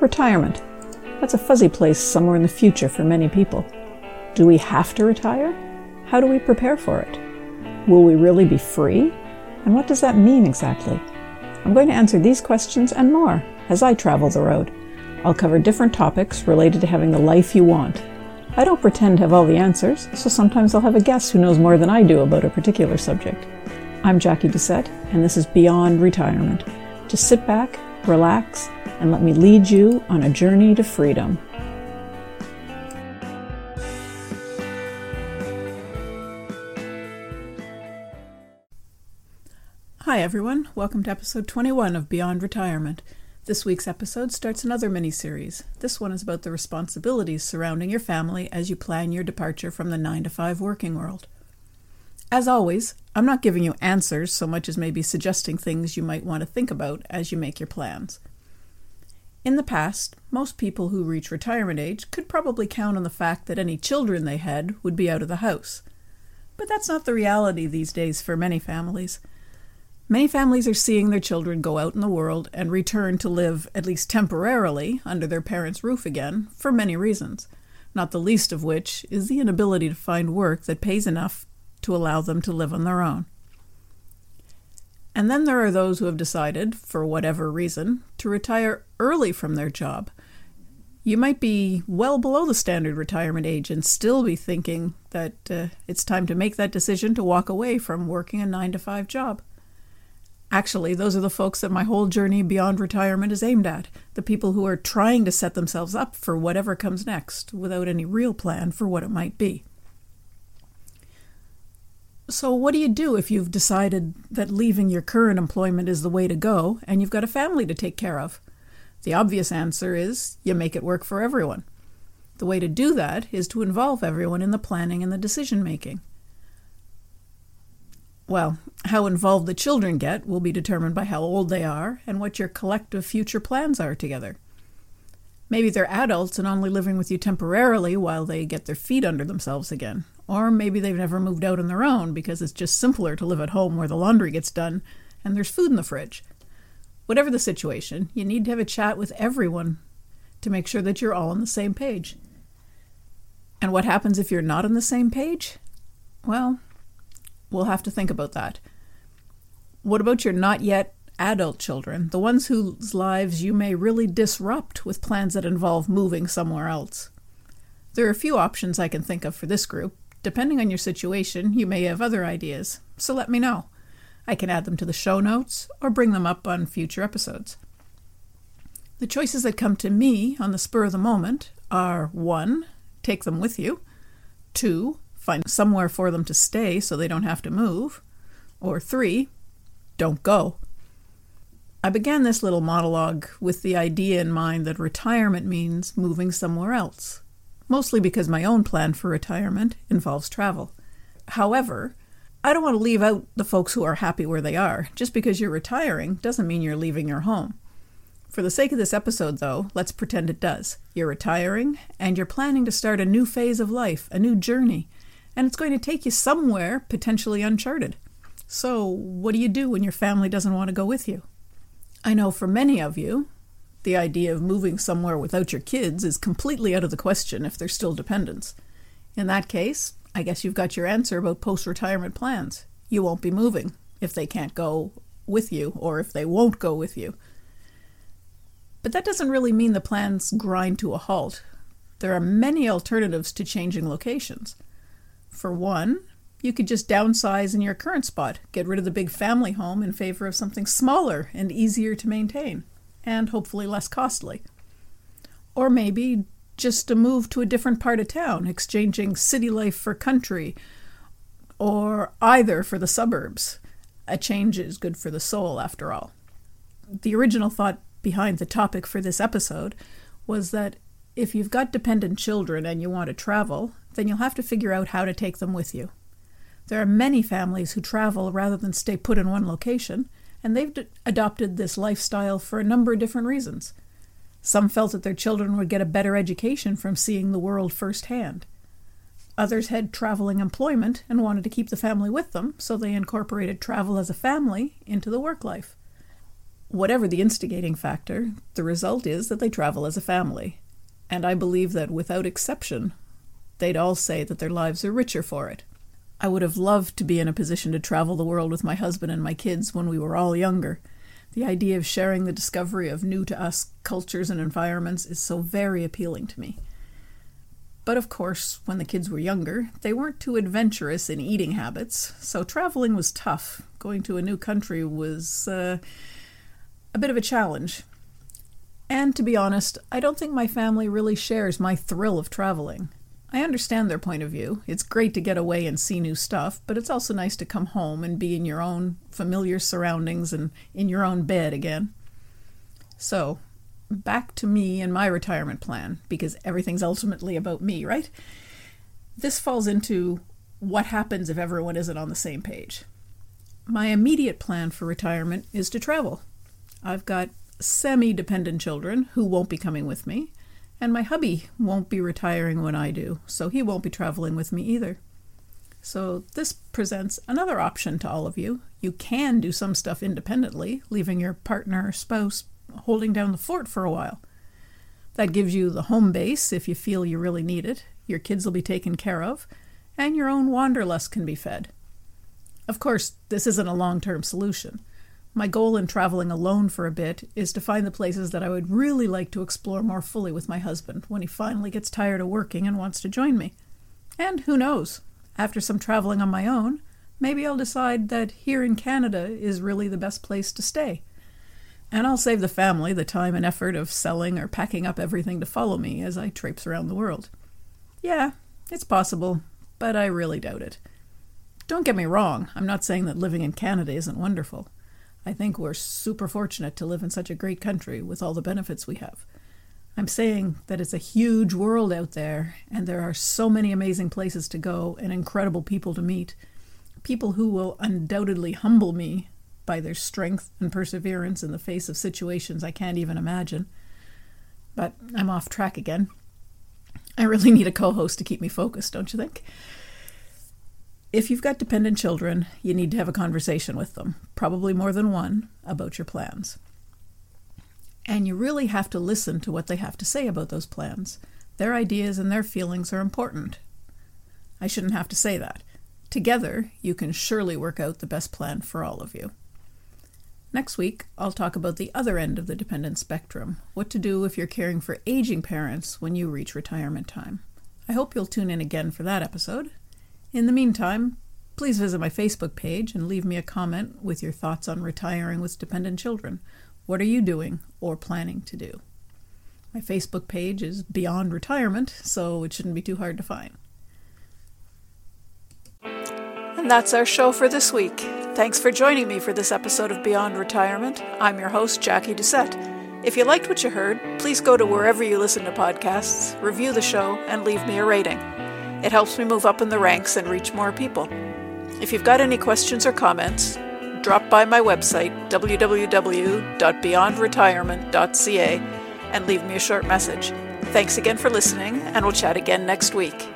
Retirement. That's a fuzzy place somewhere in the future for many people. Do we have to retire? How do we prepare for it? Will we really be free? And what does that mean exactly? I'm going to answer these questions and more as I travel the road. I'll cover different topics related to having the life you want. I don't pretend to have all the answers, so sometimes I'll have a guest who knows more than I do about a particular subject. I'm Jackie Doucette, and this is Beyond Retirement. Just sit back, relax, and let me lead you on a journey to freedom. Hi, everyone. Welcome to episode 21 of Beyond Retirement. This week's episode starts another mini series. This one is about the responsibilities surrounding your family as you plan your departure from the 9 to 5 working world. As always, I'm not giving you answers so much as maybe suggesting things you might want to think about as you make your plans. In the past, most people who reach retirement age could probably count on the fact that any children they had would be out of the house. But that's not the reality these days for many families. Many families are seeing their children go out in the world and return to live, at least temporarily, under their parents' roof again, for many reasons, not the least of which is the inability to find work that pays enough to allow them to live on their own. And then there are those who have decided, for whatever reason, to retire early from their job. You might be well below the standard retirement age and still be thinking that uh, it's time to make that decision to walk away from working a 9 to 5 job. Actually, those are the folks that my whole journey beyond retirement is aimed at the people who are trying to set themselves up for whatever comes next without any real plan for what it might be. So, what do you do if you've decided that leaving your current employment is the way to go and you've got a family to take care of? The obvious answer is you make it work for everyone. The way to do that is to involve everyone in the planning and the decision making. Well, how involved the children get will be determined by how old they are and what your collective future plans are together. Maybe they're adults and only living with you temporarily while they get their feet under themselves again. Or maybe they've never moved out on their own because it's just simpler to live at home where the laundry gets done and there's food in the fridge. Whatever the situation, you need to have a chat with everyone to make sure that you're all on the same page. And what happens if you're not on the same page? Well, We'll have to think about that. What about your not yet adult children, the ones whose lives you may really disrupt with plans that involve moving somewhere else? There are a few options I can think of for this group. Depending on your situation, you may have other ideas, so let me know. I can add them to the show notes or bring them up on future episodes. The choices that come to me on the spur of the moment are 1. Take them with you, 2 find somewhere for them to stay so they don't have to move. Or three, don't go. I began this little monologue with the idea in mind that retirement means moving somewhere else, mostly because my own plan for retirement involves travel. However, I don't want to leave out the folks who are happy where they are. Just because you're retiring doesn't mean you're leaving your home. For the sake of this episode, though, let's pretend it does. You're retiring, and you're planning to start a new phase of life, a new journey, and it's going to take you somewhere potentially uncharted. So, what do you do when your family doesn't want to go with you? I know for many of you, the idea of moving somewhere without your kids is completely out of the question if they're still dependents. In that case, I guess you've got your answer about post retirement plans. You won't be moving if they can't go with you or if they won't go with you. But that doesn't really mean the plans grind to a halt. There are many alternatives to changing locations. For one, you could just downsize in your current spot, get rid of the big family home in favor of something smaller and easier to maintain, and hopefully less costly. Or maybe just a move to a different part of town, exchanging city life for country, or either for the suburbs. A change is good for the soul, after all. The original thought behind the topic for this episode was that if you've got dependent children and you want to travel, then you'll have to figure out how to take them with you. There are many families who travel rather than stay put in one location, and they've d- adopted this lifestyle for a number of different reasons. Some felt that their children would get a better education from seeing the world firsthand. Others had traveling employment and wanted to keep the family with them, so they incorporated travel as a family into the work life. Whatever the instigating factor, the result is that they travel as a family. And I believe that without exception, they'd all say that their lives are richer for it. I would have loved to be in a position to travel the world with my husband and my kids when we were all younger. The idea of sharing the discovery of new to us cultures and environments is so very appealing to me. But of course, when the kids were younger, they weren't too adventurous in eating habits, so traveling was tough. Going to a new country was uh, a bit of a challenge. And to be honest, I don't think my family really shares my thrill of traveling. I understand their point of view. It's great to get away and see new stuff, but it's also nice to come home and be in your own familiar surroundings and in your own bed again. So, back to me and my retirement plan, because everything's ultimately about me, right? This falls into what happens if everyone isn't on the same page. My immediate plan for retirement is to travel. I've got semi dependent children who won't be coming with me, and my hubby won't be retiring when I do, so he won't be traveling with me either. So, this presents another option to all of you. You can do some stuff independently, leaving your partner or spouse holding down the fort for a while. That gives you the home base if you feel you really need it, your kids will be taken care of, and your own wanderlust can be fed. Of course, this isn't a long term solution. My goal in traveling alone for a bit is to find the places that I would really like to explore more fully with my husband when he finally gets tired of working and wants to join me. And who knows, after some traveling on my own, maybe I'll decide that here in Canada is really the best place to stay. And I'll save the family the time and effort of selling or packing up everything to follow me as I traipse around the world. Yeah, it's possible, but I really doubt it. Don't get me wrong, I'm not saying that living in Canada isn't wonderful. I think we're super fortunate to live in such a great country with all the benefits we have. I'm saying that it's a huge world out there, and there are so many amazing places to go and incredible people to meet. People who will undoubtedly humble me by their strength and perseverance in the face of situations I can't even imagine. But I'm off track again. I really need a co host to keep me focused, don't you think? If you've got dependent children, you need to have a conversation with them, probably more than one, about your plans. And you really have to listen to what they have to say about those plans. Their ideas and their feelings are important. I shouldn't have to say that. Together, you can surely work out the best plan for all of you. Next week, I'll talk about the other end of the dependent spectrum what to do if you're caring for aging parents when you reach retirement time. I hope you'll tune in again for that episode. In the meantime, please visit my Facebook page and leave me a comment with your thoughts on retiring with dependent children. What are you doing or planning to do? My Facebook page is Beyond Retirement, so it shouldn't be too hard to find. And that's our show for this week. Thanks for joining me for this episode of Beyond Retirement. I'm your host, Jackie Doucette. If you liked what you heard, please go to wherever you listen to podcasts, review the show, and leave me a rating. It helps me move up in the ranks and reach more people. If you've got any questions or comments, drop by my website, www.beyondretirement.ca, and leave me a short message. Thanks again for listening, and we'll chat again next week.